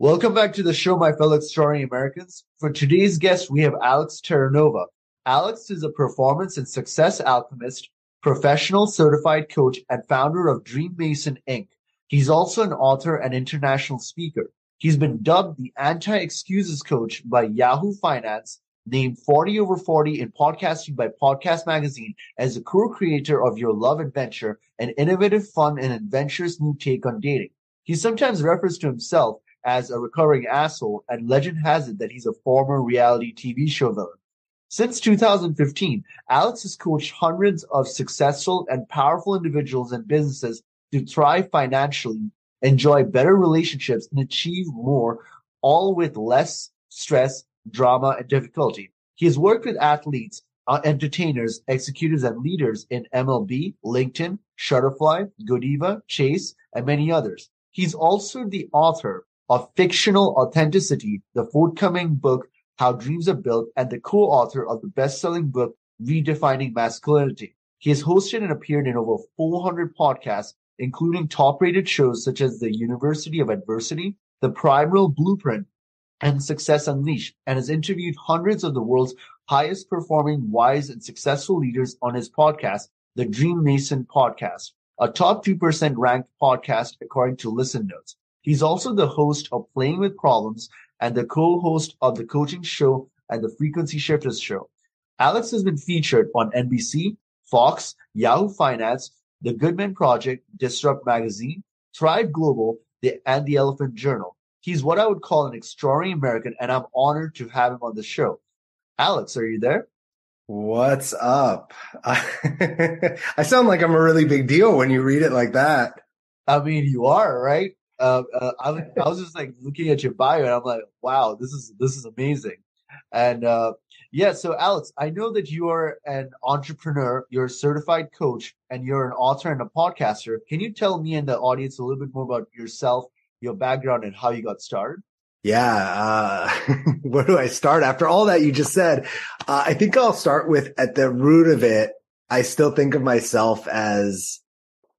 Welcome back to the show, my fellow extraordinary Americans. For today's guest, we have Alex Terranova. Alex is a performance and success alchemist, professional certified coach, and founder of Dream Mason Inc. He's also an author and international speaker. He's been dubbed the anti-excuses coach by Yahoo Finance, named 40 over 40 in podcasting by Podcast Magazine as a co-creator of Your Love Adventure, an innovative, fun, and adventurous new take on dating. He sometimes refers to himself as a recovering asshole, and legend has it that he's a former reality TV show villain. Since 2015, Alex has coached hundreds of successful and powerful individuals and businesses to thrive financially, enjoy better relationships, and achieve more, all with less stress, drama, and difficulty. He has worked with athletes, uh, entertainers, executives, and leaders in MLB, LinkedIn, Shutterfly, Godiva, Chase, and many others. He's also the author of Fictional Authenticity, the forthcoming book, How Dreams Are Built, and the co-author of the best-selling book, Redefining Masculinity. He has hosted and appeared in over 400 podcasts, including top-rated shows such as the University of Adversity, The Primal Blueprint, and Success Unleashed, and has interviewed hundreds of the world's highest performing, wise, and successful leaders on his podcast, the Dream Mason Podcast, a top 2% ranked podcast according to Listen Notes. He's also the host of Playing with Problems and the co-host of the coaching show and the Frequency Shifters show. Alex has been featured on NBC, Fox, Yahoo Finance, The Good Men Project, Disrupt Magazine, Thrive Global, the, and the Elephant Journal. He's what I would call an extraordinary American, and I'm honored to have him on the show. Alex, are you there? What's up? I sound like I'm a really big deal when you read it like that. I mean, you are, right? Uh, uh, I, I, was just like looking at your bio and I'm like, wow, this is this is amazing. And uh, yeah, so Alex, I know that you are an entrepreneur, you're a certified coach, and you're an author and a podcaster. Can you tell me and the audience a little bit more about yourself, your background, and how you got started? Yeah, uh, where do I start after all that you just said? Uh, I think I'll start with at the root of it. I still think of myself as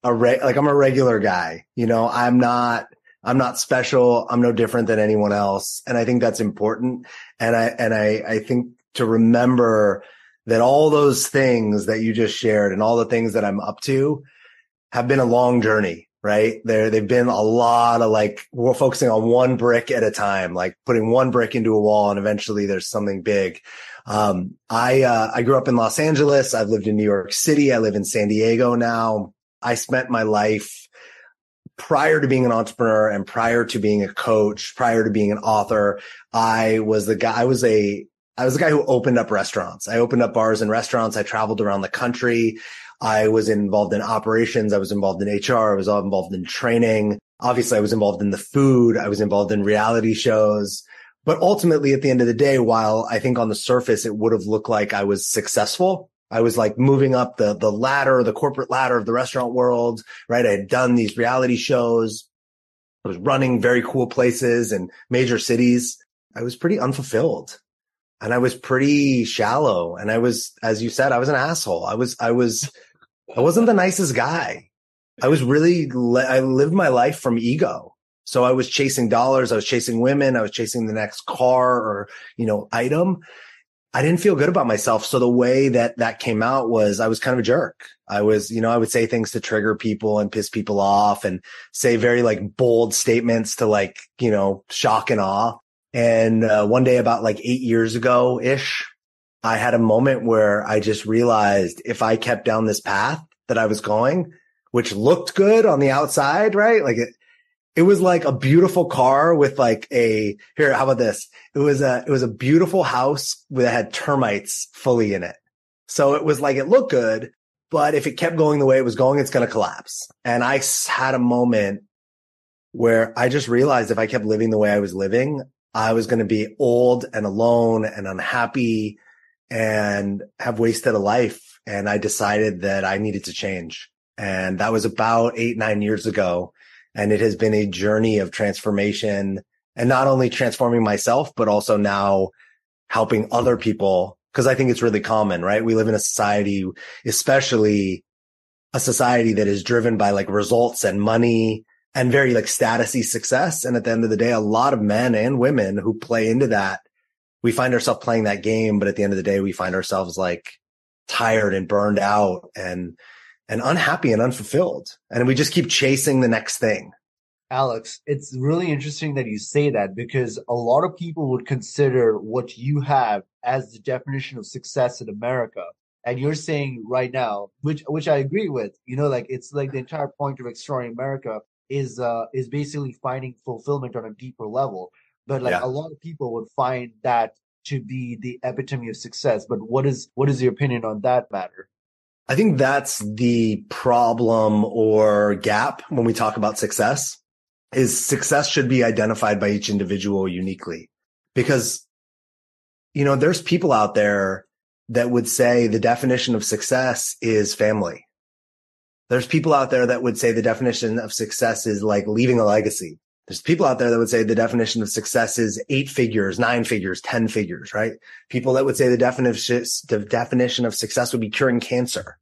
a re- like I'm a regular guy. You know, I'm not I'm not special. I'm no different than anyone else. And I think that's important. And I and I I think to remember that all those things that you just shared and all the things that I'm up to have been a long journey, right? There, they've been a lot of like, we're focusing on one brick at a time, like putting one brick into a wall and eventually there's something big. Um, I, uh, I grew up in Los Angeles. I've lived in New York City. I live in San Diego now. I spent my life prior to being an entrepreneur and prior to being a coach, prior to being an author, I was the guy, I was a, I was the guy who opened up restaurants. I opened up bars and restaurants. I traveled around the country. I was involved in operations. I was involved in HR. I was involved in training. Obviously, I was involved in the food. I was involved in reality shows. But ultimately, at the end of the day, while I think on the surface, it would have looked like I was successful, I was like moving up the, the ladder, the corporate ladder of the restaurant world, right? I had done these reality shows. I was running very cool places and major cities. I was pretty unfulfilled and I was pretty shallow. And I was, as you said, I was an asshole. I was, I was, I wasn't the nicest guy. I was really, I lived my life from ego. So I was chasing dollars. I was chasing women. I was chasing the next car or, you know, item. I didn't feel good about myself. So the way that that came out was I was kind of a jerk. I was, you know, I would say things to trigger people and piss people off and say very like bold statements to like, you know, shock and awe. And uh, one day about like eight years ago ish, I had a moment where I just realized if I kept down this path that I was going, which looked good on the outside, right? Like it, it was like a beautiful car with like a here how about this? It was a it was a beautiful house that had termites fully in it. So it was like it looked good but if it kept going the way it was going it's going to collapse. And i had a moment where i just realized if i kept living the way i was living i was going to be old and alone and unhappy and have wasted a life. And i decided that i needed to change. And that was about eight nine years ago and it has been a journey of transformation and not only transforming myself, but also now helping other people. Cause I think it's really common, right? We live in a society, especially a society that is driven by like results and money and very like statusy success. And at the end of the day, a lot of men and women who play into that, we find ourselves playing that game. But at the end of the day, we find ourselves like tired and burned out and, and unhappy and unfulfilled. And we just keep chasing the next thing. Alex, it's really interesting that you say that because a lot of people would consider what you have as the definition of success in America. And you're saying right now, which which I agree with, you know, like it's like the entire point of Extraordinary America is uh is basically finding fulfillment on a deeper level. But like yeah. a lot of people would find that to be the epitome of success. But what is what is your opinion on that matter? I think that's the problem or gap when we talk about success is success should be identified by each individual uniquely. Because you know there's people out there that would say the definition of success is family. There's people out there that would say the definition of success is like leaving a legacy there's people out there that would say the definition of success is eight figures nine figures ten figures right people that would say the definition the definition of success would be curing cancer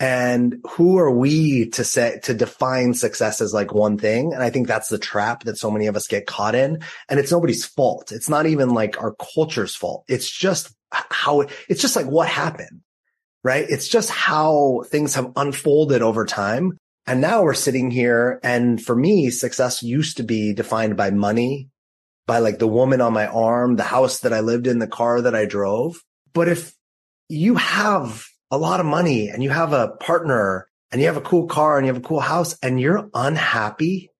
and who are we to say, to define success as like one thing? And I think that's the trap that so many of us get caught in. And it's nobody's fault. It's not even like our culture's fault. It's just how it's just like what happened, right? It's just how things have unfolded over time. And now we're sitting here. And for me, success used to be defined by money, by like the woman on my arm, the house that I lived in, the car that I drove. But if you have a lot of money and you have a partner and you have a cool car and you have a cool house and you're unhappy,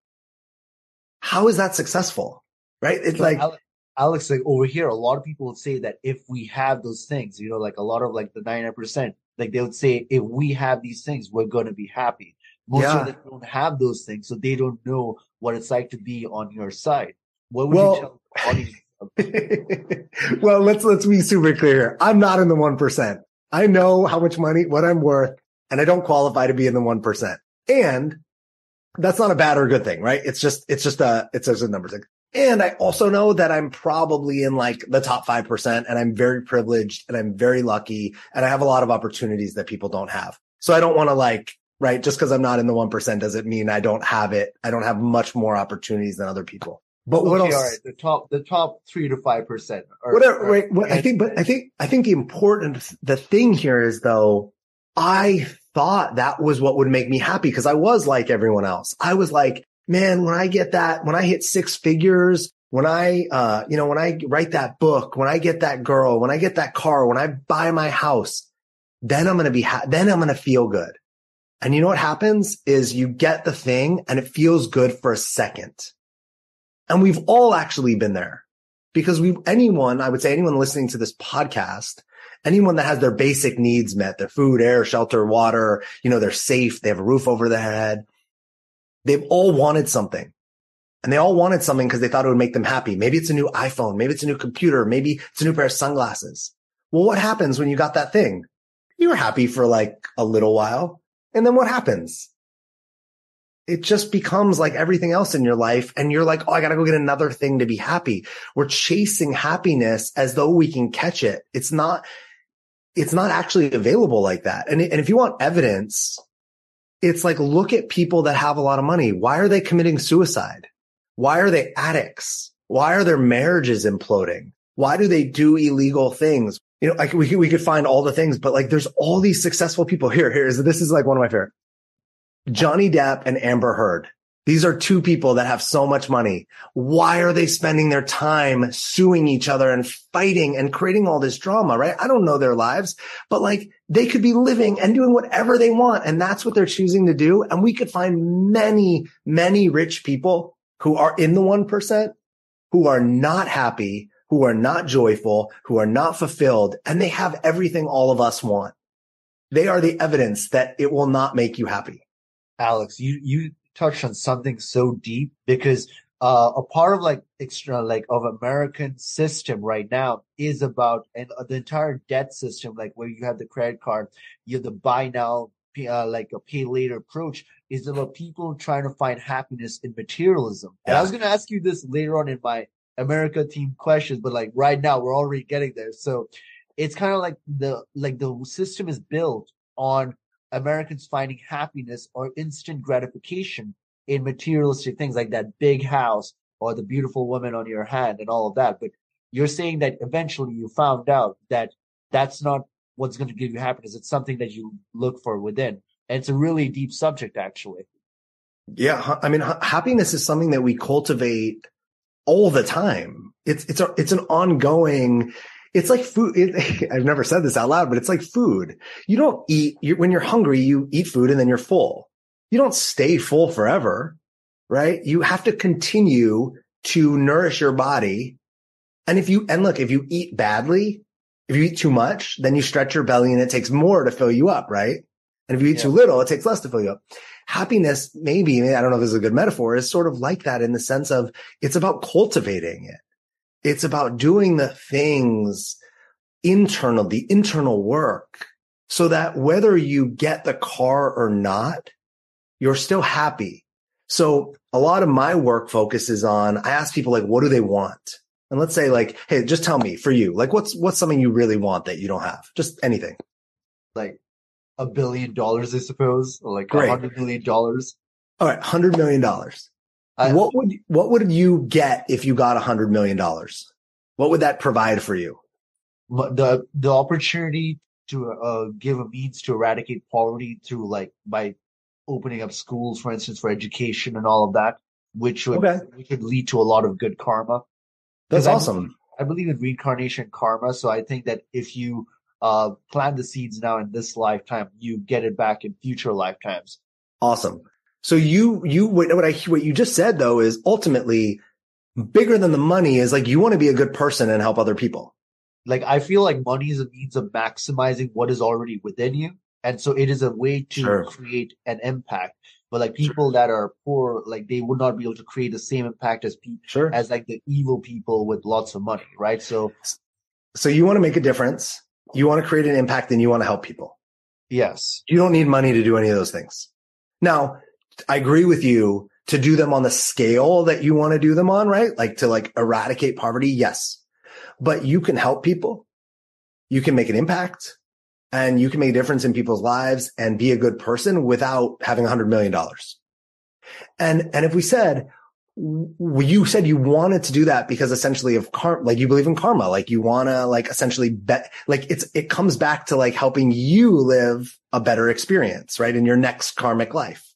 how is that successful? Right? It's like Alex, like over here, a lot of people would say that if we have those things, you know, like a lot of like the 99%, like they would say, if we have these things, we're going to be happy. Most yeah. of them don't have those things, so they don't know what it's like to be on your side. What would well, you tell audience? well, let's let's be super clear. I'm not in the one percent. I know how much money, what I'm worth, and I don't qualify to be in the 1%. And that's not a bad or a good thing, right? It's just, it's just a, it's just a number thing. And I also know that I'm probably in like the top 5% and I'm very privileged and I'm very lucky and I have a lot of opportunities that people don't have. So I don't want to like, right? Just because I'm not in the 1% doesn't mean I don't have it. I don't have much more opportunities than other people. But what okay, else? All right, the top, the top three to five percent. Whatever. Right. What, I think, but I think, I think the important, the thing here is though, I thought that was what would make me happy because I was like everyone else. I was like, man, when I get that, when I hit six figures, when I, uh, you know, when I write that book, when I get that girl, when I get that car, when I buy my house, then I'm going to be, ha- then I'm going to feel good. And you know what happens is you get the thing and it feels good for a second. And we've all actually been there because we, anyone, I would say anyone listening to this podcast, anyone that has their basic needs met, their food, air, shelter, water, you know, they're safe. They have a roof over their head. They've all wanted something and they all wanted something because they thought it would make them happy. Maybe it's a new iPhone. Maybe it's a new computer. Maybe it's a new pair of sunglasses. Well, what happens when you got that thing? You were happy for like a little while. And then what happens? it just becomes like everything else in your life. And you're like, Oh, I got to go get another thing to be happy. We're chasing happiness as though we can catch it. It's not, it's not actually available like that. And, and if you want evidence, it's like, look at people that have a lot of money. Why are they committing suicide? Why are they addicts? Why are their marriages imploding? Why do they do illegal things? You know, like we could, we could find all the things, but like there's all these successful people here. Here is, this is like one of my favorite. Johnny Depp and Amber Heard. These are two people that have so much money. Why are they spending their time suing each other and fighting and creating all this drama, right? I don't know their lives, but like they could be living and doing whatever they want. And that's what they're choosing to do. And we could find many, many rich people who are in the 1%, who are not happy, who are not joyful, who are not fulfilled, and they have everything all of us want. They are the evidence that it will not make you happy. Alex, you you touched on something so deep because uh, a part of like extra like of American system right now is about and uh, the entire debt system, like where you have the credit card, you have the buy now, uh, like a pay later approach, is about people trying to find happiness in materialism. And I was going to ask you this later on in my America team questions, but like right now we're already getting there. So it's kind of like the like the system is built on Americans finding happiness or instant gratification in materialistic things like that big house or the beautiful woman on your hand and all of that. But you're saying that eventually you found out that that's not what's going to give you happiness. It's something that you look for within. And it's a really deep subject, actually. Yeah. I mean, happiness is something that we cultivate all the time. It's, it's, a, it's an ongoing, it's like food. It, I've never said this out loud, but it's like food. You don't eat, you, when you're hungry, you eat food and then you're full. You don't stay full forever, right? You have to continue to nourish your body. And if you, and look, if you eat badly, if you eat too much, then you stretch your belly and it takes more to fill you up, right? And if you eat yeah. too little, it takes less to fill you up. Happiness, maybe, I don't know if this is a good metaphor, is sort of like that in the sense of it's about cultivating it. It's about doing the things internal, the internal work so that whether you get the car or not, you're still happy. So a lot of my work focuses on, I ask people like, what do they want? And let's say like, Hey, just tell me for you, like what's, what's something you really want that you don't have? Just anything. Like a billion dollars, I suppose, or like a hundred million dollars. All right. Hundred million dollars. What would, what would you get if you got a hundred million dollars? What would that provide for you? The, the opportunity to uh, give a means to eradicate poverty through like by opening up schools, for instance, for education and all of that, which would okay. which would lead to a lot of good karma. That's awesome. I believe, I believe, in reincarnation karma, so I think that if you uh, plant the seeds now in this lifetime, you get it back in future lifetimes. Awesome. So you you what, what I what you just said though is ultimately bigger than the money is like you want to be a good person and help other people. Like I feel like money is a means of maximizing what is already within you and so it is a way to sure. create an impact but like people sure. that are poor like they would not be able to create the same impact as people sure. as like the evil people with lots of money right so so you want to make a difference you want to create an impact and you want to help people. Yes. You don't need money to do any of those things. Now i agree with you to do them on the scale that you want to do them on right? Like to like eradicate poverty yes. But you can help people. You can make an impact and you can make a difference in people's lives and be a good person without having a hundred million dollars. And, and if we said, you said you wanted to do that because essentially of karma, like you believe in karma, like you want to like essentially bet, like it's, it comes back to like helping you live a better experience, right? In your next karmic life.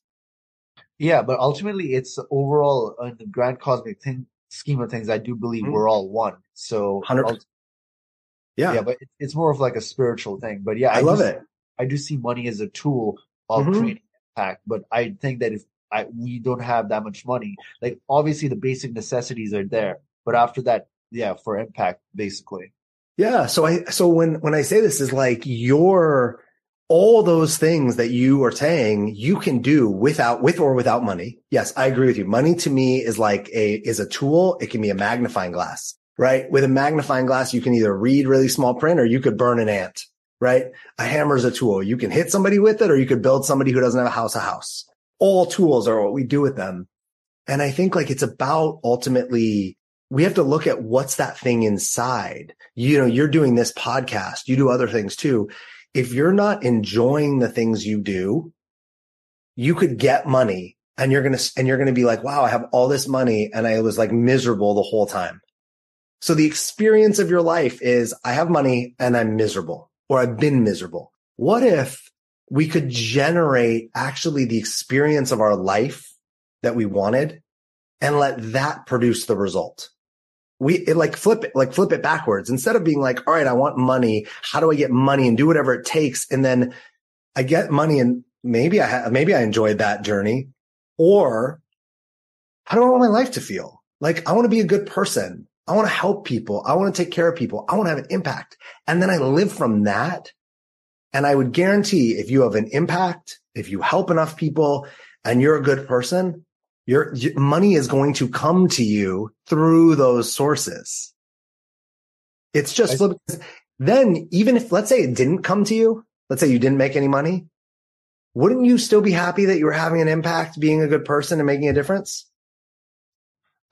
Yeah. But ultimately it's overall in the grand cosmic thing, scheme of things. I do believe mm-hmm. we're all one. So 100%. Yeah. Yeah, but it's more of like a spiritual thing. But yeah, I, I love it. I do see money as a tool of mm-hmm. creating impact, but I think that if I, we don't have that much money, like obviously the basic necessities are there, but after that, yeah, for impact, basically. Yeah. So I, so when, when I say this is like your, all those things that you are saying you can do without, with or without money. Yes, I agree with you. Money to me is like a, is a tool. It can be a magnifying glass right? With a magnifying glass, you can either read really small print or you could burn an ant, right? A hammer is a tool. You can hit somebody with it or you could build somebody who doesn't have a house, a house. All tools are what we do with them. And I think like it's about ultimately we have to look at what's that thing inside. You know, you're doing this podcast. You do other things too. If you're not enjoying the things you do, you could get money and you're going to, and you're going to be like, wow, I have all this money and I was like miserable the whole time. So the experience of your life is I have money and I'm miserable or I've been miserable. What if we could generate actually the experience of our life that we wanted and let that produce the result? We it like flip it, like flip it backwards. Instead of being like, all right, I want money. How do I get money and do whatever it takes? And then I get money and maybe I have, maybe I enjoyed that journey or how do I want my life to feel? Like I want to be a good person. I want to help people. I want to take care of people. I want to have an impact. And then I live from that. And I would guarantee if you have an impact, if you help enough people and you're a good person, your, your money is going to come to you through those sources. It's just I, then even if let's say it didn't come to you, let's say you didn't make any money, wouldn't you still be happy that you were having an impact, being a good person and making a difference?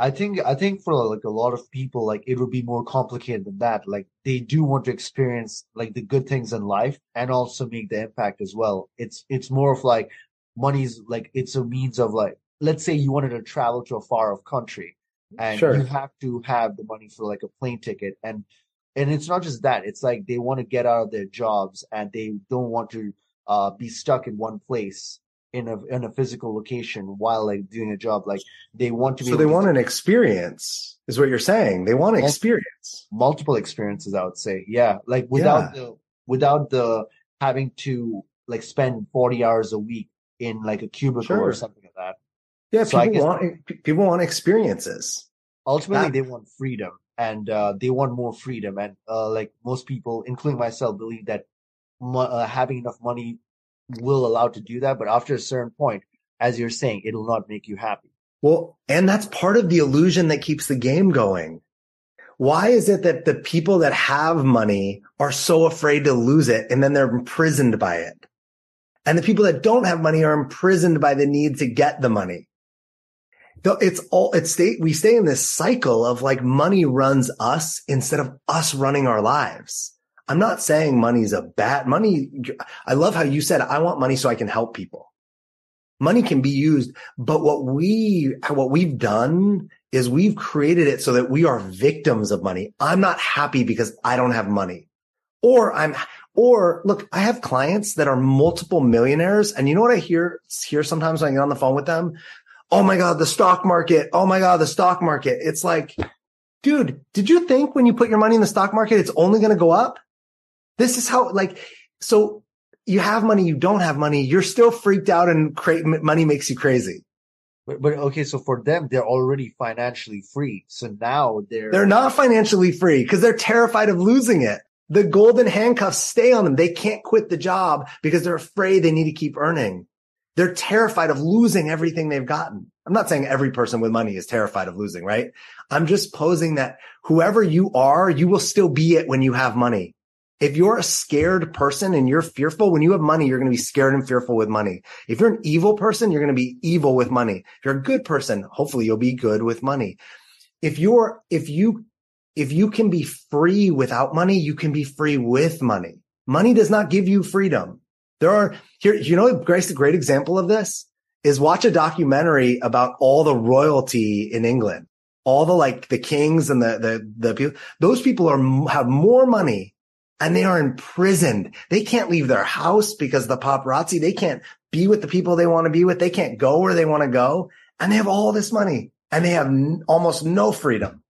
I think I think for like a lot of people, like it would be more complicated than that. Like they do want to experience like the good things in life and also make the impact as well. It's it's more of like money's like it's a means of like let's say you wanted to travel to a far off country and Sure. you have to have the money for like a plane ticket and and it's not just that it's like they want to get out of their jobs and they don't want to uh be stuck in one place in a in a physical location while like doing a job like they want to be So they to want an experience, is what you're saying. They want Well- experience. multiple experiences i would say yeah like without the without the having to like spend 40 hours a week in like a cubicle Sure. or something like that Yeah, So people want people want experiences. ultimately That- they want freedom and uh, they want more freedom and uh, like most people including myself believe that mo- uh, having enough money will allow to do that but after a certain point as you're saying it'll not make you happy Well, and that's part of the illusion that keeps the game going. Why is it that the people that have money are so afraid to lose it and then they're imprisoned by it? And the people that don't have money are imprisoned by the need to get the money. It's all, it's stay, we stay in this cycle of like money runs us instead of us running our lives. I'm not saying money is a bad money. I love how you said, I want money so I can help people. Money can be used, but what we, what we've done is we've created it so that we are victims of money. I'm not happy because I don't have money or I'm, or look, I have clients that are multiple millionaires. And you know what I hear, hear sometimes when I get on the phone with them? Oh my God, the stock market. Oh my God, the stock market. It's like, dude, did you think when you put your money in the stock market, it's only going to go up? This is how, like, so you have money, you don't have money, you're still freaked out and cra- money makes you crazy. but, but okay so for them they're already financially free so now they're They're not financially free because they're terrified of losing it. The golden handcuffs stay on them. They can't quit the job because they're afraid they need to keep earning. They're terrified of losing everything they've gotten. I'm not saying every person with money is terrified of losing, right? I'm just posing that whoever you are, you will still be it when you have money. If you're a scared person and you're fearful, when you have money, you're going to be scared and fearful with money. If you're an evil person, you're going to be evil with money. If you're a good person, hopefully you'll be good with money. If you're, if you, if you can be free without money, you can be free with money. Money does not give you freedom. There are here, you know, Grace, a great example of this is watch a documentary about all the royalty in England, all the like the kings and the, the, the people, those people are, have more money and they are imprisoned. They can't leave their house because the paparazzi. They can't be with the people they want to be with. They can't go where they want to go and they have all this money and they have n- almost no freedom.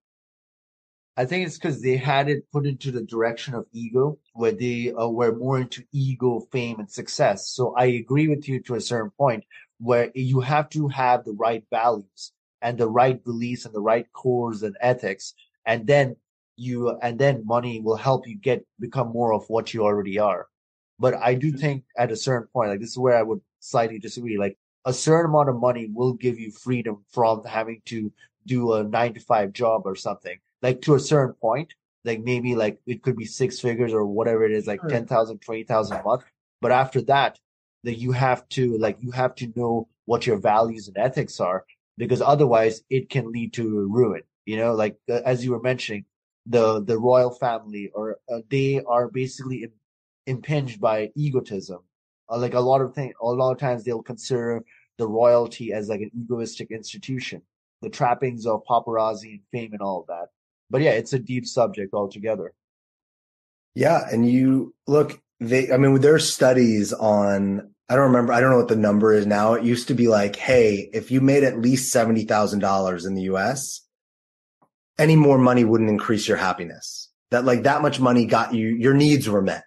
I think it's because they had it put into the direction of ego, where they uh, were more into ego, fame, and success. So I agree with you to a certain point, where you have to have the right values and the right beliefs and the right cores and ethics, and then you and then money will help you get become more of what you already are. But I do think at a certain point, like this is where I would slightly disagree. Like a certain amount of money will give you freedom from having to do a nine to five job or something like to a certain point, like maybe like it could be six figures or whatever it is, like Sure. 10,000, 20,000 a month. But after that, that you have to like, you have to know what your values and ethics are because otherwise it can lead to ruin. You know, like uh, as you were mentioning, the, the royal family or uh, they are basically im- impinged by egotism. Uh, like a lot of things, a lot of times they'll consider the royalty as like an egoistic institution, the trappings of paparazzi and fame and all of that but yeah, it's a deep subject altogether. Yeah. And you look, they, I mean, there's studies on, I don't remember, I don't know what the number is now. It used to be like, hey, if you made at least $70,000 in the US, any more money wouldn't increase your happiness. That like that much money got you, your needs were met.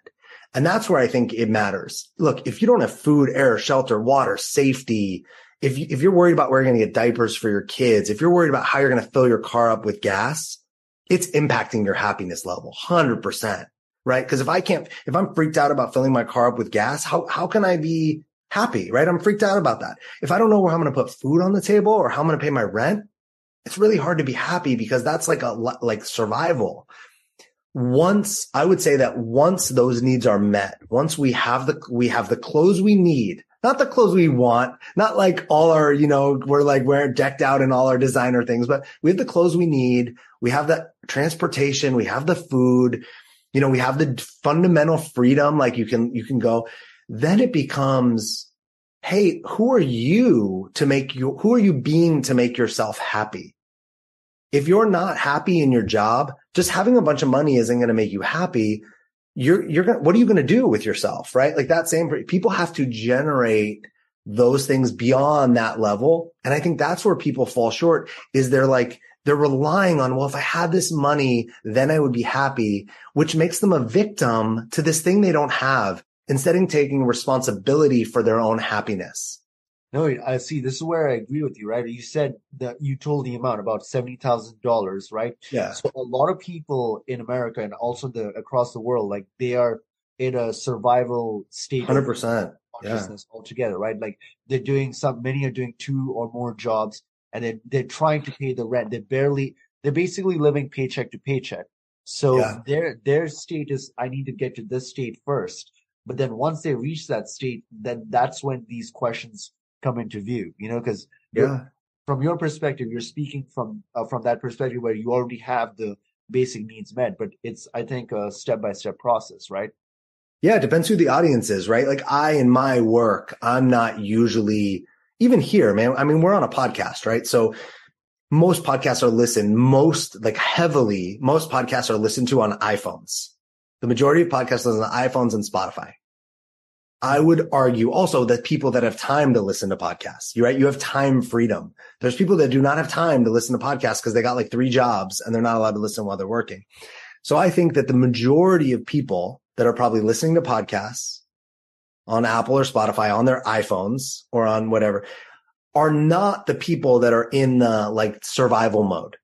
And that's where I think it matters. Look, if you don't have food, air, shelter, water, safety, if you, if you're worried about where you're going to get diapers for your kids, if you're worried about how you're going to fill your car up with gas, it's impacting your happiness level 100%. Right. Cause if I can't, if I'm freaked out about filling my car up with gas, how, how can I be happy? Right. I'm freaked out about that. If I don't know where I'm going to put food on the table or how I'm going to pay my rent, it's really hard to be happy because that's like a, like survival. Once I would say that once those needs are met, once we have the, we have the clothes we need, not the clothes we want, not like all our, you know, we're like we're decked out in all our designer things, but we have the clothes we need. We have the transportation. We have the food. You know, we have the fundamental freedom. Like you can, you can go, then it becomes, Hey, who are you to make you, who are you being to make yourself happy? If you're not happy in your job, just having a bunch of money isn't going to make you happy. You're, you're going to, what are you going to do with yourself? Right? Like that same, people have to generate those things beyond that level. And I think that's where people fall short is they're like, they're relying on, well, if I had this money, then I would be happy, which makes them a victim to this thing they don't have instead of taking responsibility for their own happiness. No, I see. This is where I agree with you, right? You said that you told the amount about seventy thousand dollars, right? Yeah. So a lot of people in America and also the across the world, like they are in a survival state. Hundred percent consciousness yeah. altogether, right? Like they're doing some, many are doing two or more jobs, and then they're trying to pay the rent. They're barely, they're basically living paycheck to paycheck. So yeah. their their state is, I need to get to this state first. But then once they reach that state, then that's when these questions come into view. You know, because yeah, from your perspective, you're speaking from uh, from that perspective where you already have the basic needs met. But it's, I think, a step by step process, right? Yeah, it depends who the audience is, right? Like I, in my work, I'm not usually even here, man. I mean, we're on a podcast, right? So most podcasts are listened most like heavily. Most podcasts are listened to on iPhones. The majority of podcasts on iPhones and Spotify. I would argue also that people that have time to listen to podcasts, you right? You have time freedom. There's people that do not have time to listen to podcasts because they got like three jobs and they're not allowed to listen while they're working. So I think that the majority of people that are probably listening to podcasts on Apple or Spotify on their iPhones or on whatever are not the people that are in the like survival mode.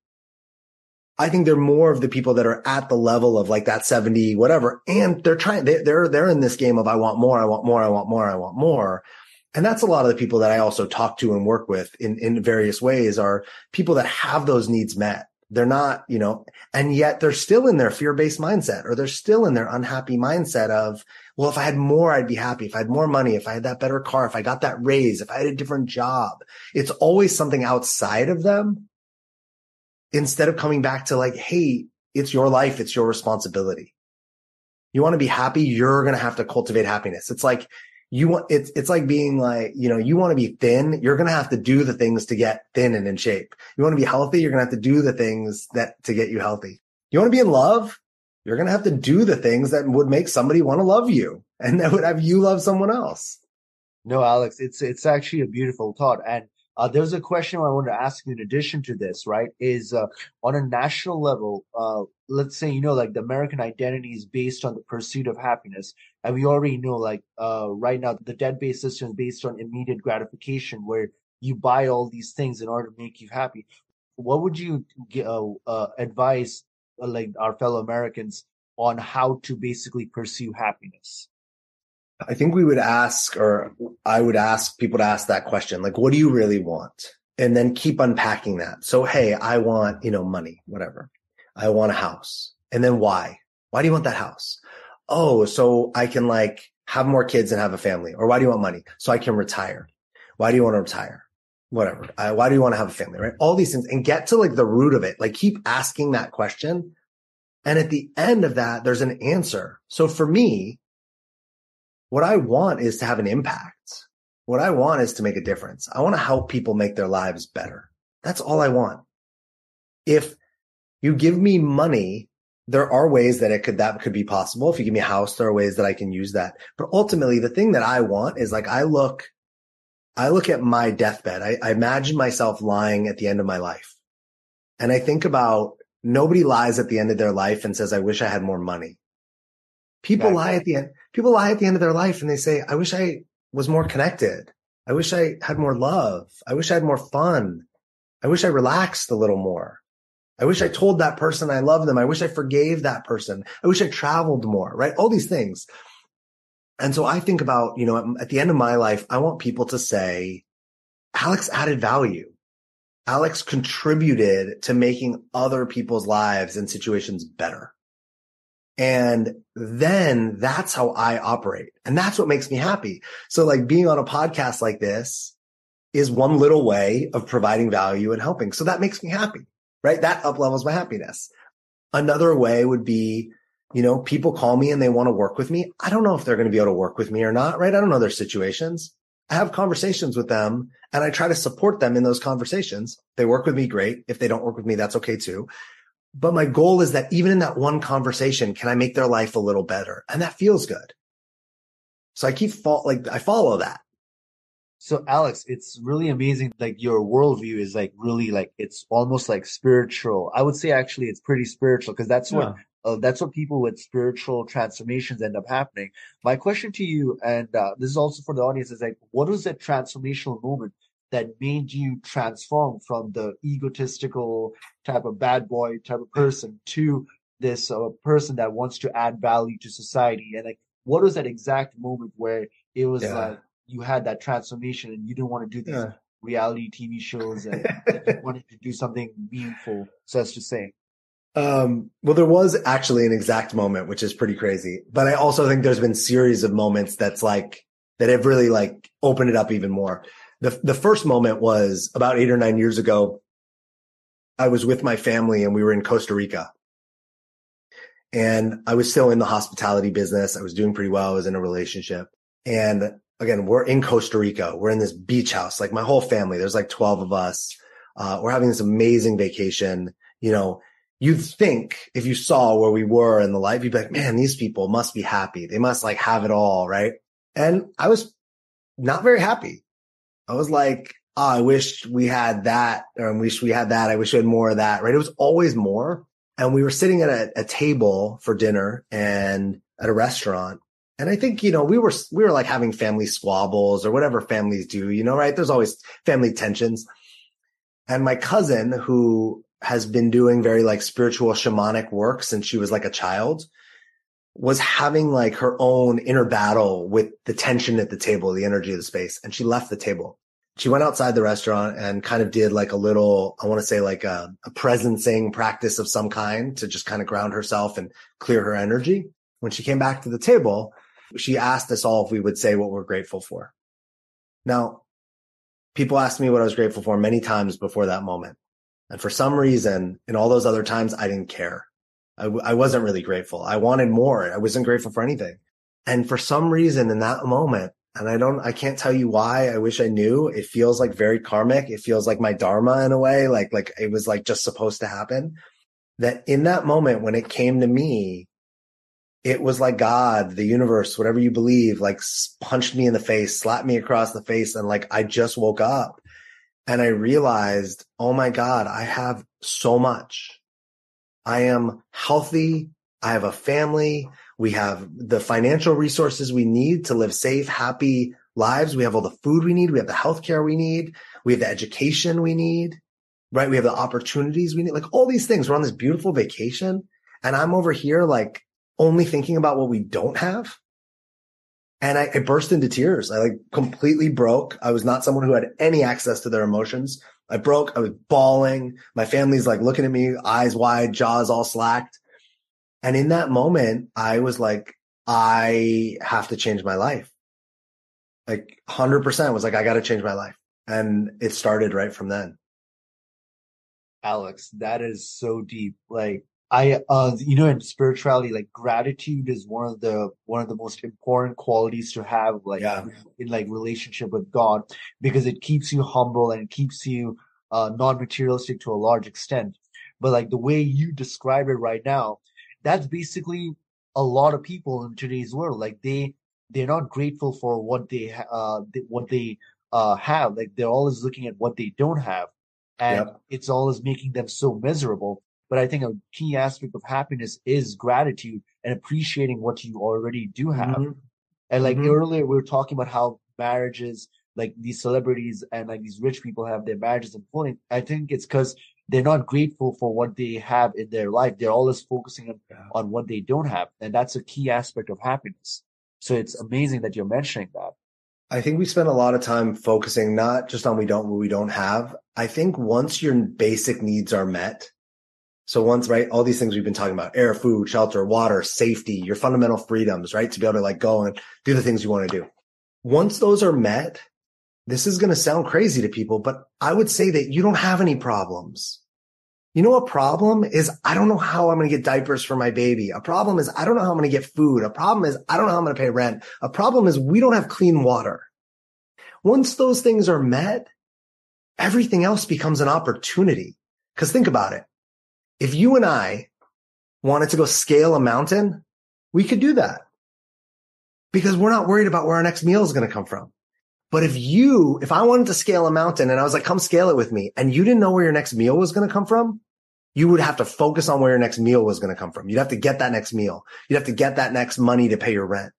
I think they're more of the people that are at the level of like that 70, whatever. And they're trying, they, they're, they're in this game of I want more, I want more, I want more, I want more. And that's a lot of the people that I also talk to and work with in, in various ways are people that have those needs met. They're not, you know, and yet they're still in their fear based mindset or they're still in their unhappy mindset of, well, if I had more, I'd be happy. If I had more money, if I had that better car, if I got that raise, if I had a different job, it's always something outside of them instead of coming back to like, Hey, it's your life. It's your responsibility. You want to be happy. You're going to have to cultivate happiness. It's like, you want it's it's like being like you know you want to be thin you're going to have to do the things to get thin and in shape you want to be healthy you're going to have to do the things that to get you healthy you want to be in love you're going to have to do the things that would make somebody want to love you and that would have you love someone else no alex it's it's actually a beautiful thought and uh, there's a question I want to ask you in addition to this, right? Is uh, on a national level, uh, let's say, you know, like the American identity is based on the pursuit of happiness. And we already know, like, uh, right now, the debt based system is based on immediate gratification, where you buy all these things in order to make you happy. What would you uh, uh, advise, like, our fellow Americans on how to basically pursue happiness? I think we would ask, or I would ask people to ask that question, like, what do you really want? And then keep unpacking that. So, hey, I want, you know, money, whatever. I want a house. And then why? Why do you want that house? Oh, so I can like have more kids and have a family. Or why do you want money? So I can retire. Why do you want to retire? Whatever. Why do you want to have a family? Right? All these things and get to like the root of it. Like keep asking that question. And at the end of that, there's an answer. So for me, what I want is to have an impact. What I want is to make a difference. I want to help people make their lives better. That's all I want. If you give me money, there are ways that it could, that could be possible. If you give me a house, there are ways that I can use that. But ultimately, the thing that I want is like, I look, I look at my deathbed. I, I imagine myself lying at the end of my life. And I think about nobody lies at the end of their life and says, I wish I had more money. People lie at the end. People lie at the end of their life and they say, I wish I was more connected. I wish I had more love. I wish I had more fun. I wish I relaxed a little more. I wish I told that person I love them. I wish I forgave that person. I wish I traveled more, right? All these things. And so I think about, you know, at the end of my life, I want people to say, Alex added value. Alex contributed to making other people's lives and situations better. And then that's how I operate. And that's what makes me happy. So like being on a podcast like this is one little way of providing value and helping. So that makes me happy, right? That up levels my happiness. Another way would be, you know, people call me and they want to work with me. I don't know if they're going to be able to work with me or not, right? I don't know their situations. I have conversations with them and I try to support them in those conversations. They work with me great. If they don't work with me, that's okay too. But my goal is that even in that one conversation, can I make their life a little better? And that feels good. So I keep fo- like, I follow that. So Alex, it's really amazing. Like your worldview is like really like, it's almost like spiritual. I would say actually it's pretty spiritual because that's yeah. what uh, that's what people with spiritual transformations end up happening. My question to you, and uh, this is also for the audience, is like, what was that transformational moment that made you transform from the egotistical type of bad boy type of person to this uh, person that wants to add value to society? And like, what was that exact moment where it was yeah. like you had that transformation and you didn't want to do these yeah. reality TV shows and you wanted to do something meaningful, so as to say? Um, well, there was actually an exact moment, which is pretty crazy, but I also think there's been series of moments that's like, that have really like opened it up even more. The, the first moment was about eight or nine years ago. I was with my family and we were in Costa Rica and I was still in the hospitality business. I was doing pretty well. I was in a relationship and again, we're in Costa Rica. We're in this beach house, like my whole family. There's like 12 of us. Uh, we're having this amazing vacation, you know, you'd think if you saw where we were in the life, you'd be like, man, these people must be happy. They must like have it all. Right. And I was not very happy. I was like, oh, I wish we had that or I wish we had that. I wish we had more of that. Right. It was always more. And we were sitting at a, a table for dinner and at a restaurant. And I think, you know, we were, we were like having family squabbles or whatever families do, you know, right? There's always family tensions. And my cousin, who has been doing very like spiritual shamanic work since she was like a child was having like her own inner battle with the tension at the table, the energy of the space. And she left the table. She went outside the restaurant and kind of did like a little, I want to say like a, a presencing practice of some kind to just kind of ground herself and clear her energy. When she came back to the table, she asked us all if we would say what we're grateful for. Now, people asked me what I was grateful for many times before that moment. And for some reason, in all those other times, I didn't care. I w- I wasn't really grateful. I wanted more. I wasn't grateful for anything. And for some reason in that moment, and I don't, I can't tell you why. I wish I knew. It feels like very karmic. It feels like my dharma in a way, like, like it was like just supposed to happen. That in that moment when it came to me, it was like God, the universe, whatever you believe, like punched me in the face, slapped me across the face. And like, I just woke up and I realized, oh my God, I have so much. I am healthy. I have a family. We have the financial resources we need to live safe, happy lives. We have all the food we need. We have the healthcare we need. We have the education we need, right? We have the opportunities we need, like all these things. We're on this beautiful vacation and I'm over here like only thinking about what we don't have. And I, I, burst into tears. I like completely broke. I was not someone who had any access to their emotions. I broke. I was bawling. My family's like looking at me, eyes wide, jaws all slacked. And in that moment, I was like, I have to change my life. Like 100% was like, I got to change my life. And it started right from then. Alex, that is so deep. Like I, uh, you know, in spirituality, like gratitude is one of the, one of the most important qualities to have, like, yeah. in like relationship with God, because it keeps you humble and it keeps you, uh, non-materialistic to a large extent. But like the way you describe it right now, that's basically a lot of people in today's world. Like they, they're not grateful for what they, uh, what they, uh, have. Like they're always looking at what they don't have. And yep. it's always making them so miserable but I think a key aspect of happiness is gratitude and appreciating what you already do have. Mm-hmm. And like mm-hmm. earlier, we were talking about how marriages, like these celebrities and like these rich people have their marriages imploding. I think it's because they're not grateful for what they have in their life. They're always focusing on, yeah. on what they don't have. And that's a key aspect of happiness. So it's amazing that you're mentioning that. I think we spend a lot of time focusing not just on we don't what we don't have. I think once your basic needs are met, so once, right, all these things we've been talking about, air, food, shelter, water, safety, your fundamental freedoms, right? To be able to like go and do the things you want to do. Once those are met, this is going to sound crazy to people, but I would say that you don't have any problems. You know, a problem is I don't know how I'm going to get diapers for my baby. A problem is I don't know how I'm going to get food. A problem is I don't know how I'm going to pay rent. A problem is we don't have clean water. Once those things are met, everything else becomes an opportunity. Cause think about it. If you and I wanted to go scale a mountain, we could do that because we're not worried about where our next meal is going to come from. But if you, if I wanted to scale a mountain and I was like, come scale it with me and you didn't know where your next meal was going to come from, you would have to focus on where your next meal was going to come from. You'd have to get that next meal. You'd have to get that next money to pay your rent.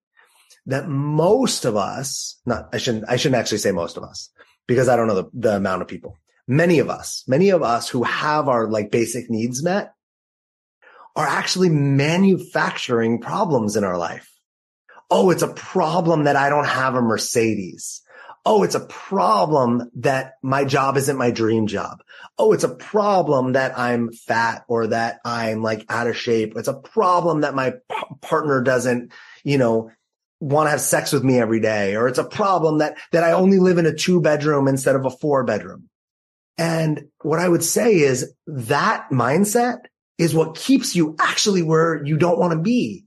That most of us, not, I shouldn't, I shouldn't actually say most of us because I don't know the, the amount of people. Many of us, many of us who have our like basic needs met are actually manufacturing problems in our life. Oh, it's a problem that I don't have a Mercedes. Oh, it's a problem that my job isn't my dream job. Oh, it's a problem that I'm fat or that I'm like out of shape. It's a problem that my p- partner doesn't, you know, want to have sex with me every day. Or it's a problem that, that I only live in a two bedroom instead of a four bedroom. And what I would say is that mindset is what keeps you actually where you don't want to be.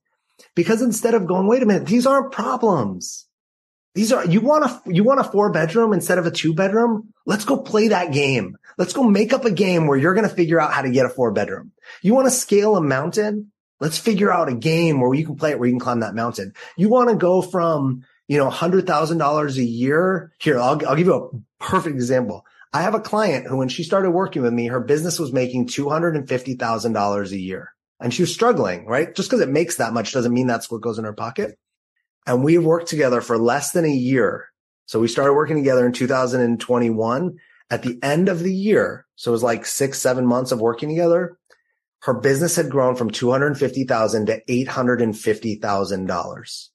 Because instead of going, wait a minute, these aren't problems. These are, you want a, you want a four bedroom instead of a two bedroom? Let's go play that game. Let's go make up a game where you're going to figure out how to get a four bedroom. You want to scale a mountain? Let's figure out a game where you can play it, where you can climb that mountain. You want to go from, you know, hundred thousand dollars a year. Here, I'll, I'll give you a perfect example. I have a client who, when she started working with me, her business was making $250,000 a year and she was struggling, right? Just because it makes that much doesn't mean that's what goes in her pocket. And we have worked together for less than a year. So we started working together in 2021 at the end of the year. So it was like six, seven months of working together. Her business had grown from 250,000 to $850,000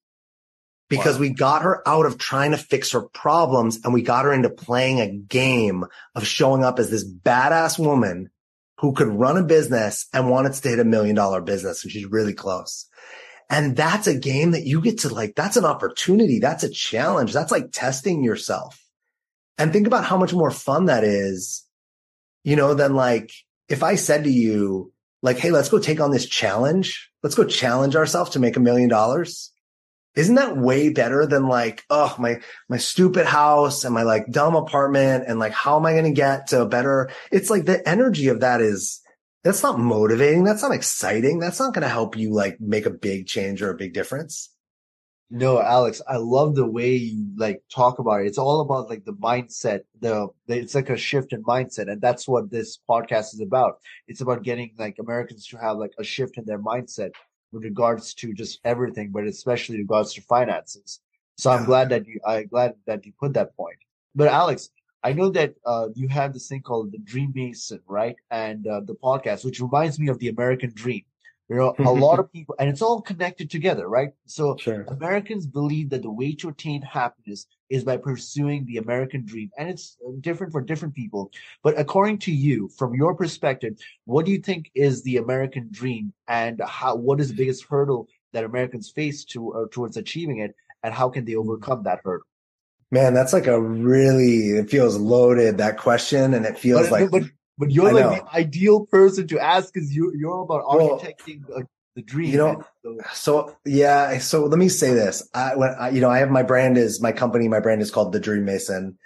because wow. we got her out of trying to fix her problems and we got her into playing a game of showing up as this badass woman who could run a business and wanted to hit a million dollar business. And she's really close. And that's a game that you get to like, that's an opportunity. That's a challenge. That's like testing yourself. And think about how much more fun that is, you know, than like, if I said to you, like, Hey, let's go take on this challenge. Let's go challenge ourselves to make a million dollars. Isn't that way better than like, oh, my, my stupid house and my like dumb apartment and like, how am I going to get to a better? It's like the energy of that is, that's not motivating. That's not exciting. That's not going to help you like make a big change or a big difference. No, Alex, I love the way you like talk about it. It's all about like the mindset. The, the, it's like a shift in mindset, and that's what this podcast is about. It's about getting like Americans to have like a shift in their mindset with regards to just everything, but especially regards to finances. So I'm glad that you, I'm glad that you put that point. But Alex, I know that uh, you have this thing called the Dream Mason, right? And uh, the podcast, which reminds me of the American Dream. You know, a lot of people, and it's all connected together, right? So sure. Americans believe that the way to attain happiness is by pursuing the American dream, and it's uh, different for different people. But according to you, from your perspective, what do you think is the American dream, and how? What is the biggest hurdle that Americans face to uh, towards achieving it, and how can they overcome that hurdle? Man, that's like a really, it feels loaded, that question. And it feels but, like, but, but you're I like know. the ideal person to ask because you, you're about architecting well, the dream. You know, so, so, yeah. So let me say this. I, when I, you know, I have my brand is my company. My brand is called the Dream Mason.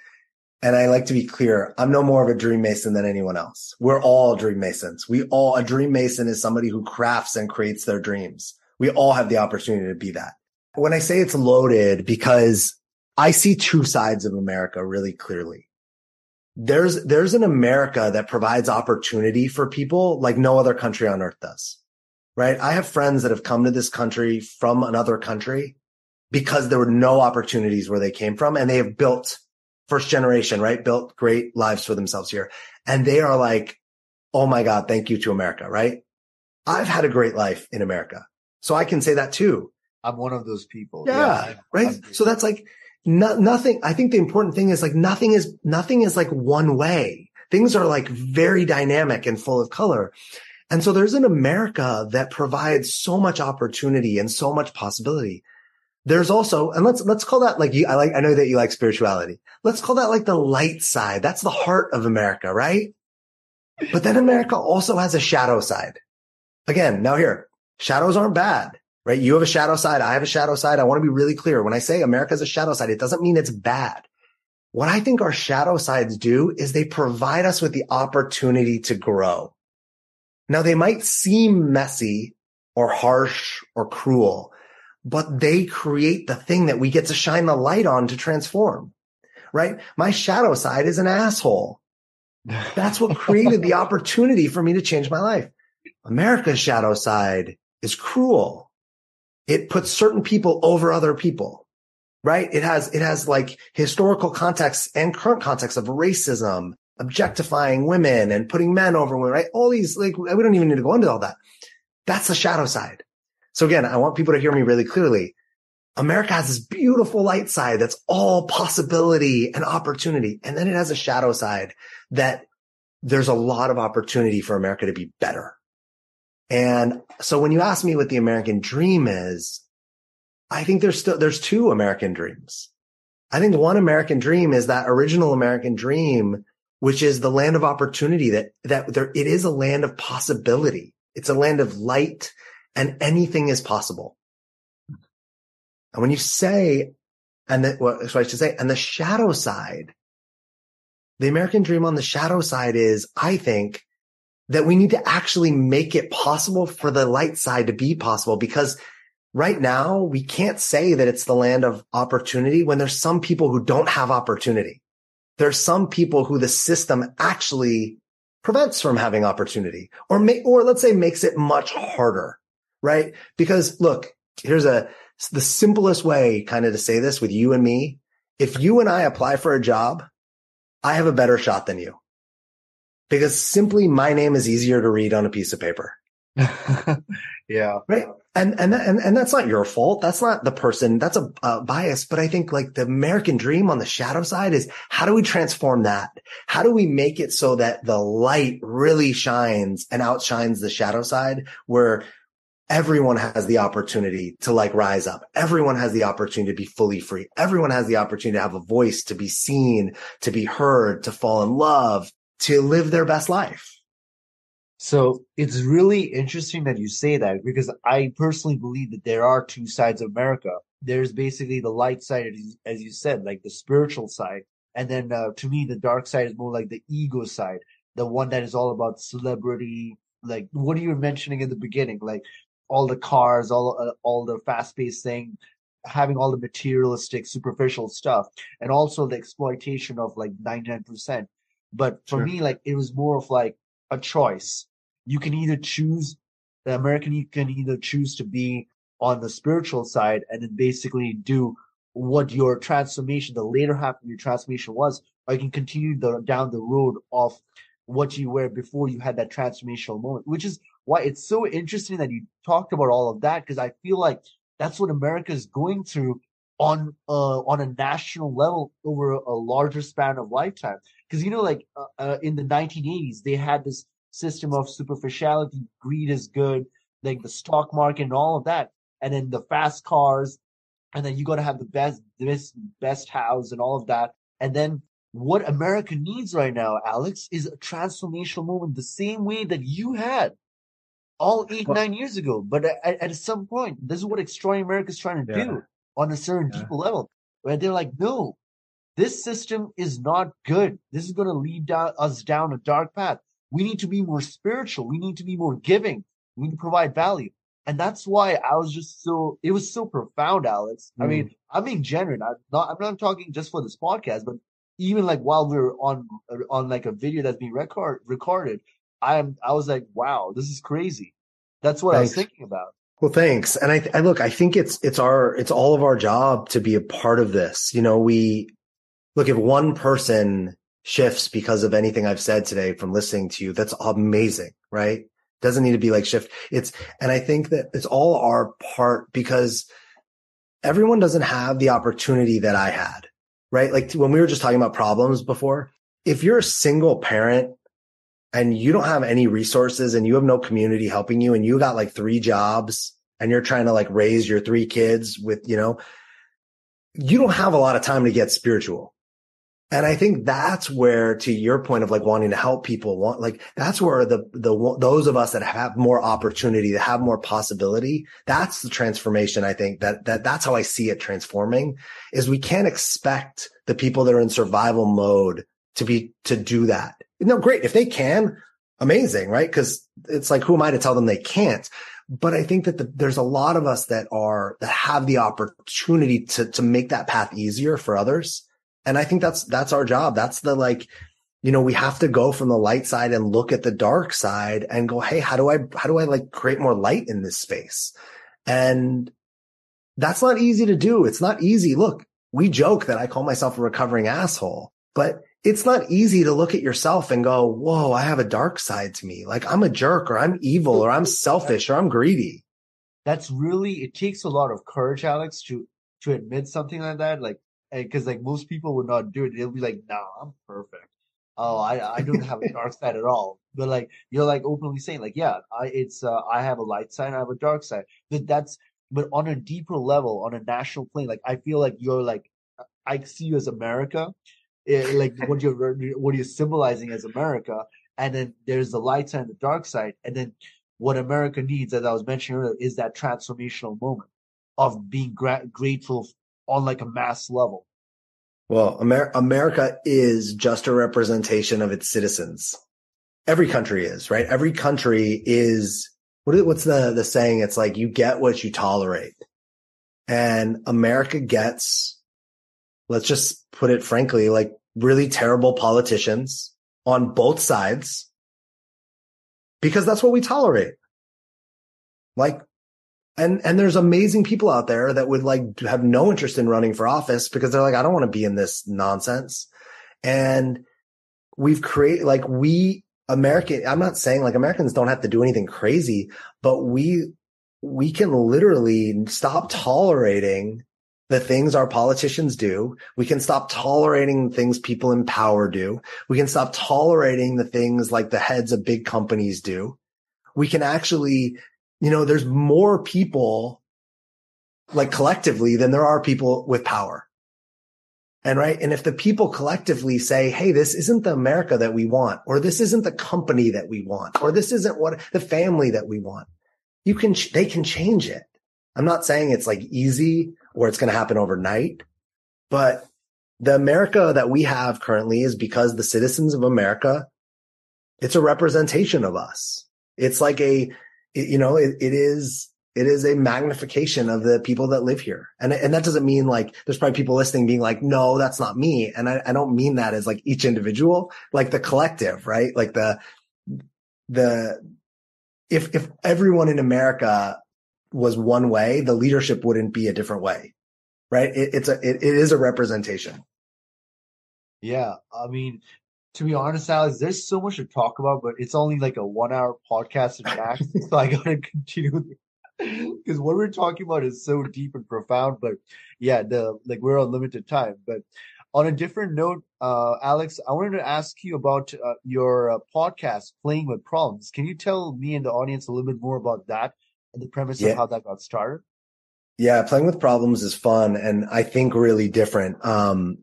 And I like to be clear. I'm no more of a dream mason than anyone else. We're all dream masons. We all, a dream mason is somebody who crafts and creates their dreams. We all have the opportunity to be that. When I say it's loaded because I see two sides of America really clearly. There's, there's an America that provides opportunity for people like no other country on earth does, right? I have friends that have come to this country from another country because there were no opportunities where they came from and they have built first generation, right? Built great lives for themselves here. And they are like, Oh my God, thank you to America, right? I've had a great life in America. So I can say that too. I'm one of those people. Yeah. yeah right. So that's like, no, nothing. I think the important thing is like nothing is, nothing is like one way. Things are like very dynamic and full of color. And so there's an America that provides so much opportunity and so much possibility. There's also, and let's, let's call that like you, I like, I know that you like spirituality. Let's call that like the light side. That's the heart of America, right? But then America also has a shadow side. Again, now here, shadows aren't bad right? You have a shadow side. I have a shadow side. I want to be really clear. When I say America has a shadow side, it doesn't mean it's bad. what I think our shadow sides do is they provide us with the opportunity to grow. Now they might seem messy or harsh or cruel, but they create the thing that we get to shine the light on to transform, right? My shadow side is an asshole. That's what created the opportunity for me to change my life. America's shadow side is cruel. It puts certain people over other people, right? It has, it has like historical context and current context of racism, objectifying women and putting men over women, right? All these, like, we don't even need to go into all that. That's the shadow side. So again, I want people to hear me really clearly. America has this beautiful light side that's all possibility and opportunity. And then it has a shadow side that there's a lot of opportunity for America to be better. And so when you ask me what the American dream is, I think there's still, there's two American dreams. I think one American dream is that original American dream, which is the land of opportunity that, that there, it is a land of possibility. It's a land of light and anything is possible. And when you say, and that, what so I should say, and the shadow side, the American dream on the shadow side is, I think, that we need to actually make it possible for the light side to be possible because right now we can't say that it's the land of opportunity when there's some people who don't have opportunity. There's some people who the system actually prevents from having opportunity or may, or let's say makes it much harder, right? Because look, here's a, the simplest way kind of to say this with you and me. If you and I apply for a job, I have a better shot than you because simply my name is easier to read on a piece of paper. yeah. Right. And, and, and, and that's not your fault. That's not the person. That's a, a, bias. But I think like the American dream on the shadow side is how do we transform that? How do we make it so that the light really shines and outshines the shadow side where everyone has the opportunity to like rise up. Everyone has the opportunity to be fully free. Everyone has the opportunity to have a voice, to be seen, to be heard, to fall in love, to live their best life. So it's really interesting that you say that because I personally believe that there are two sides of America. There's basically the light side, as you said, like the spiritual side. And then uh, to me, the dark side is more like the ego side, the one that is all about celebrity, like what you were mentioning in the beginning, like all the cars, all uh, all the fast paced thing, having all the materialistic, superficial stuff, and also the exploitation of like 99%. But for sure. me, like it was more of like a choice. You can either choose the American, you can either choose to be on the spiritual side and then basically do what your transformation, the later half of your transformation was, or you can continue the, down the road of what you were before you had that transformational moment, which is why it's so interesting that you talked about all of that because I feel like that's what America is going through on uh, on a national level over a larger span of lifetime because you know like uh, uh, in the 1980s they had this system of superficiality greed is good like the stock market and all of that and then the fast cars and then you got to have the best this best house and all of that and then what america needs right now alex is a transformational moment the same way that you had all eight well, nine years ago but at, at, some point this is what extraordinary america is trying to yeah. do on a certain yeah. deeper level where they're like no this system is not good. This is going to lead down, us down a dark path. We need to be more spiritual. We need to be more giving. We need to provide value. And that's why I was just so, it was so profound, Alex. Mm. I mean, mm. I'm being genuine. I'm not, I'm not talking just for this podcast, but even like while we are on, on like a video that's being record, recorded, I am, I was like, wow, this is crazy. That's what Thanks. I was thinking about. Well, thanks. And I, I look, I think it's, it's our, it's all of our job to be a part of this. You know, we, look, if one person shifts because of anything I've said today from listening to you, that's amazing, right? Doesn't need to be like shift. It's, and I think that it's all our part because everyone doesn't have the opportunity that I had, right? Like when we were just talking about problems before, if you're a single parent and you don't have any resources and you have no community helping you and you got like three jobs and you're trying to like raise your three kids with, you know, you don't have a lot of time to get spiritual And I think that's where, to your point of like wanting to help people, want like that's where the the those of us that have more opportunity, that have more possibility, that's the transformation. I think that that that's how I see it transforming. Is we can't expect the people that are in survival mode to be to do that. No, great if they can, amazing, right? Because it's like who am I to tell them they can't? But I think that the, there's a lot of us that are that have the opportunity to to make that path easier for others and I think that's, that's our job. That's the like, you know, we have to go from the light side and look at the dark side and go, Hey, how do I, how do I like create more light in this space? And that's not easy to do. It's not easy. Look, we joke that I call myself a recovering asshole, but it's not easy to look at yourself and go, whoa, I have a dark side to me. Like I'm a jerk or I'm evil or I'm selfish or I'm greedy. That's really, it takes a lot of courage, Alex, to, to admit something like that. Like because like most people would not do it. They'll be like, "No, nah, I'm perfect. Oh, I I don't have a dark side at all." But like you're like openly saying, like, "Yeah, I it's uh, I have a light side, I have a dark side." But that's but on a deeper level, on a national plane, like I feel like you're like I see you as America, it, eh, like what you're what you're symbolizing as America, and then there's the light side and the dark side, and then what America needs, as I was mentioning earlier, is that transformational moment of being gra- grateful on like a mass level. Well, Amer- America is just a representation of its citizens. Every country is, right? Every country is, what, what's the, the saying? It's like you get what you tolerate. And America gets, let's just put it frankly, like really terrible politicians on both sides because that's what we tolerate. Like and, and there's amazing people out there that would like have no interest in running for office because they're like, I don't want to be in this nonsense. And we've created like we American, I'm not saying like Americans don't have to do anything crazy, but we, we can literally stop tolerating the things our politicians do. We can stop tolerating things people in power do. We can stop tolerating the things like the heads of big companies do. We can actually you know, there's more people like collectively than there are people with power. And right. And if the people collectively say, Hey, this isn't the America that we want, or this isn't the company that we want, or this isn't what the family that we want, you can, they can change it. I'm not saying it's like easy or it's going to happen overnight, but the America that we have currently is because the citizens of America, it's a representation of us. It's like a, it, you know, it, it is, it is a magnification of the people that live here. And, and that doesn't mean like there's probably people listening being like, no, that's not me. And I, I don't mean that as like each individual, like the collective, right? Like the, the, if, if everyone in America was one way, the leadership wouldn't be a different way, right? It, it's a, it, it is a representation. Yeah. I mean, to be honest, Alex, there's so much to talk about, but it's only like a one hour podcast in max. so I gotta continue because what we're talking about is so deep and profound. But yeah, the like we're on limited time. But on a different note, uh, Alex, I wanted to ask you about uh, your uh, podcast, Playing with Problems. Can you tell me and the audience a little bit more about that and the premise yeah. of how that got started? Yeah, playing with problems is fun and I think really different. Um,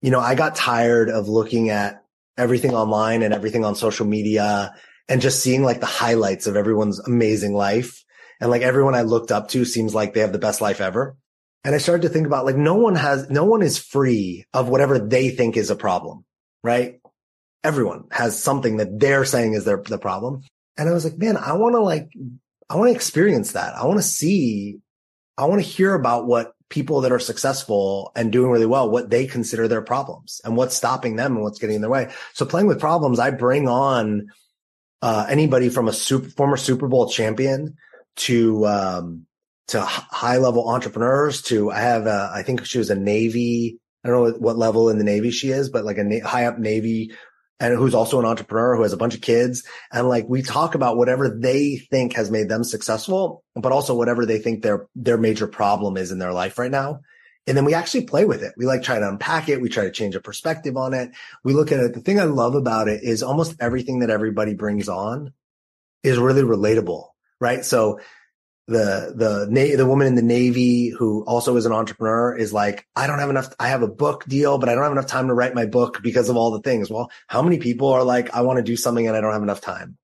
you know, I got tired of looking at everything online and everything on social media and just seeing like the highlights of everyone's amazing life. And like everyone I looked up to seems like they have the best life ever. And I started to think about like no one has, no one is free of whatever they think is a problem, right? Everyone has something that they're saying is their, the problem. And I was like, man, I want to like, I want to experience that. I want to see, I want to hear about what people that are successful and doing really well, what they consider their problems and what's stopping them and what's getting in their way. So playing with problems, I bring on uh, anybody from a super, former Super Bowl champion to um, to high level entrepreneurs. To I have, a, I think she was a Navy. I don't know what level in the Navy she is, but like a high up Navy and who's also an entrepreneur who has a bunch of kids. And like we talk about whatever they think has made them successful, but also whatever they think their, their major problem is in their life right now. And then we actually play with it. We like try to unpack it. We try to change a perspective on it. We look at it. The thing I love about it is almost everything that everybody brings on is really relatable, right? So the the na- the woman in the navy who also is an entrepreneur is like i don't have enough i have a book deal but i don't have enough time to write my book because of all the things. Well how many people are like i want to do something and i don't have enough time?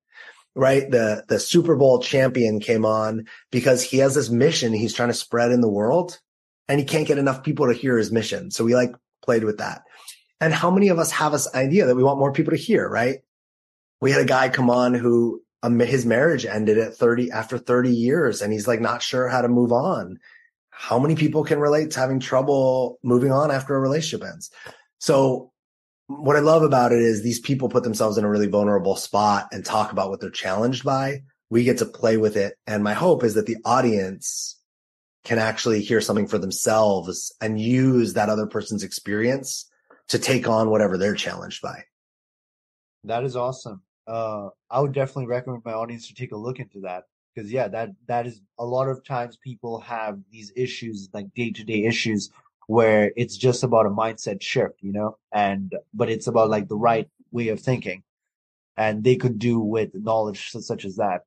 Right? The the super bowl champion came on because he has this mission he's trying to spread in the world and he can't get enough people to hear his mission. So we like played with that. And how many of us have this idea that we want more people to hear right? We had a guy come on who um, his marriage ended at 30 after 30 years and he's like not sure how to move on. How many people can relate to having trouble moving on after a relationship ends? So what I love about it is these people put themselves in a really vulnerable spot and talk about what they're challenged by. We get to play with it. And my hope is that the audience can actually hear something for themselves and use that other person's experience to take on whatever they're challenged by. That is awesome uh, I would definitely recommend my audience to take a look into that because yeah, that that is a lot of times people have these issues like day to day issues where it's just about a mindset shift, you know, and but it's about like the right way of thinking, and they could do with knowledge such as that.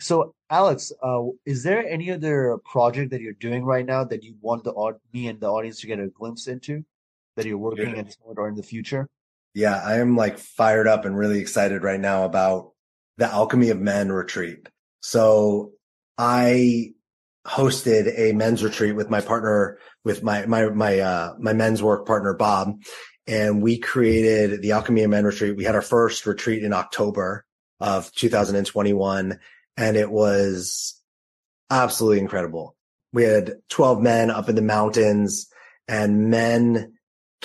So, Alex, uh, is there any other project that you're doing right now that you want the me and the audience to get a glimpse into that you're working yeah. on or in the future? Yeah, I am like fired up and really excited right now about the Alchemy of Men retreat. So I hosted a men's retreat with my partner, with my, my, my, uh, my men's work partner, Bob. And we created the Alchemy of Men retreat. We had our first retreat in October of 2021 and it was absolutely incredible. We had 12 men up in the mountains and men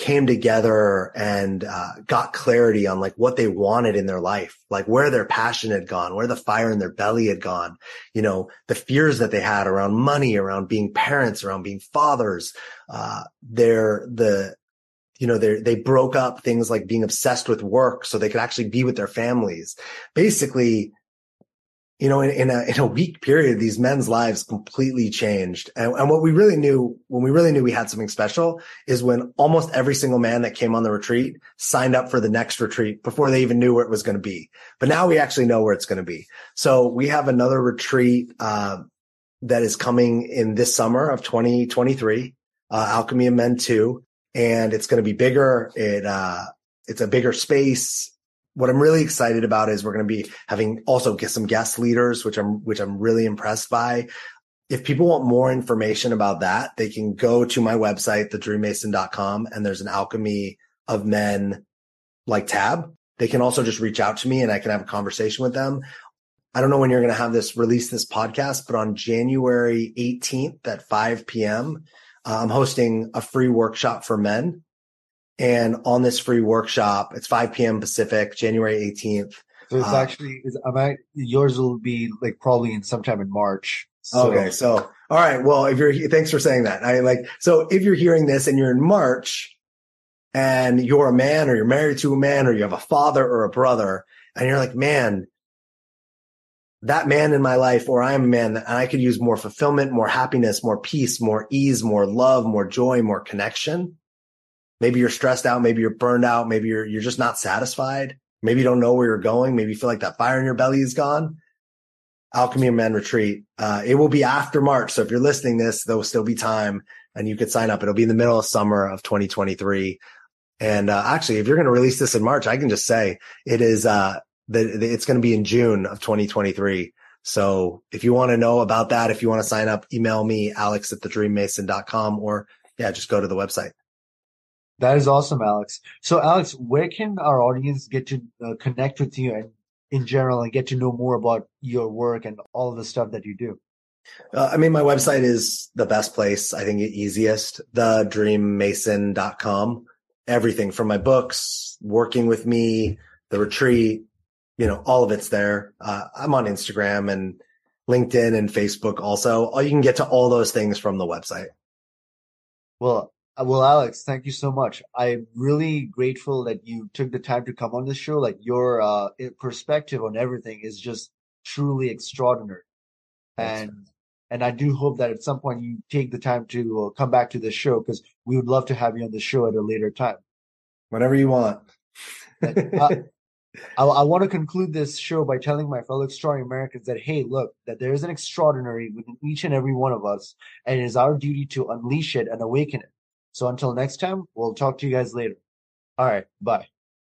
came together and uh, got clarity on like what they wanted in their life, like where their passion had gone, where the fire in their belly had gone, you know, the fears that they had around money, around being parents, around being fathers. Uh, they're the, you know, they they broke up things like being obsessed with work so they could actually be with their families. Basically, you know, in, in, a in a week period, these men's lives completely changed. And, and, what we really knew, when we really knew we had something special, is when almost every single man that came on the retreat signed up for the next retreat before they even knew where it was going to be. But now we actually know where it's going to be. So we have another retreat uh, that is coming in this summer of 2023, uh, Alchemy of Men Two, and it's going to be bigger. It uh, it's a bigger space what I'm really excited about is we're going to be having also get some guest leaders, which I'm, which I'm really impressed by. If people want more information about that, they can go to my website, thedreammason.com and there's an alchemy of men like tab. They can also just reach out to me and I can have a conversation with them. I don't know when you're going to have this release this podcast, but on January 18th at 5 p.m., uh, I'm hosting a free workshop for men and on this free workshop, it's 5 p.m. Pacific, January 18th. So it's uh, actually, I might, yours will be like probably in sometime in March. So. Okay. So, all right. Well, if you're, thanks for saying that. I like, so if you're hearing this and you're in March and you're a man or you're married to a man or you have a father or a brother and you're like, man, that man in my life or I'm a man and I could use more fulfillment, more happiness, more peace, more ease, more love, more joy, more connection Maybe you're stressed out. Maybe you're burned out. Maybe you're, you're just not satisfied. Maybe you don't know where you're going. Maybe you feel like that fire in your belly is gone. Alchemy of Men retreat. Uh, it will be after March. So if you're listening this, there will still be time and you could sign up. It'll be in the middle of summer of 2023. And, uh, actually, if you're going to release this in March, I can just say it is, uh, that it's going to be in June of 2023. So if you want to know about that, if you want to sign up, email me, alex at thedreammason.com or yeah, just go to the website. That is awesome, Alex. So, Alex, where can our audience get to uh, connect with you and in general and get to know more about your work and all the stuff that you do? Uh, I mean, my website is the best place. I think the easiest, thedreammason.com. Everything from my books, working with me, the retreat, you know, all of it's there. Uh, I'm on Instagram and LinkedIn and Facebook also. You can get to all those things from the website. Well, uh, uh, well, Alex, thank you so much. I'm really grateful that you took the time to come on this show. Like your uh, perspective on everything is just truly extraordinary, and and I do hope that at some point you take the time to uh, come back to this show because we would love to have you on the show at a later time. Whatever you want. Uh, I, I want to conclude this show by telling my fellow extraordinary Americans that, hey, look, that there is an extraordinary within each and every one of us, and it is our duty to unleash it and awaken it. So until next time, we'll talk to you guys later. All right. Bye.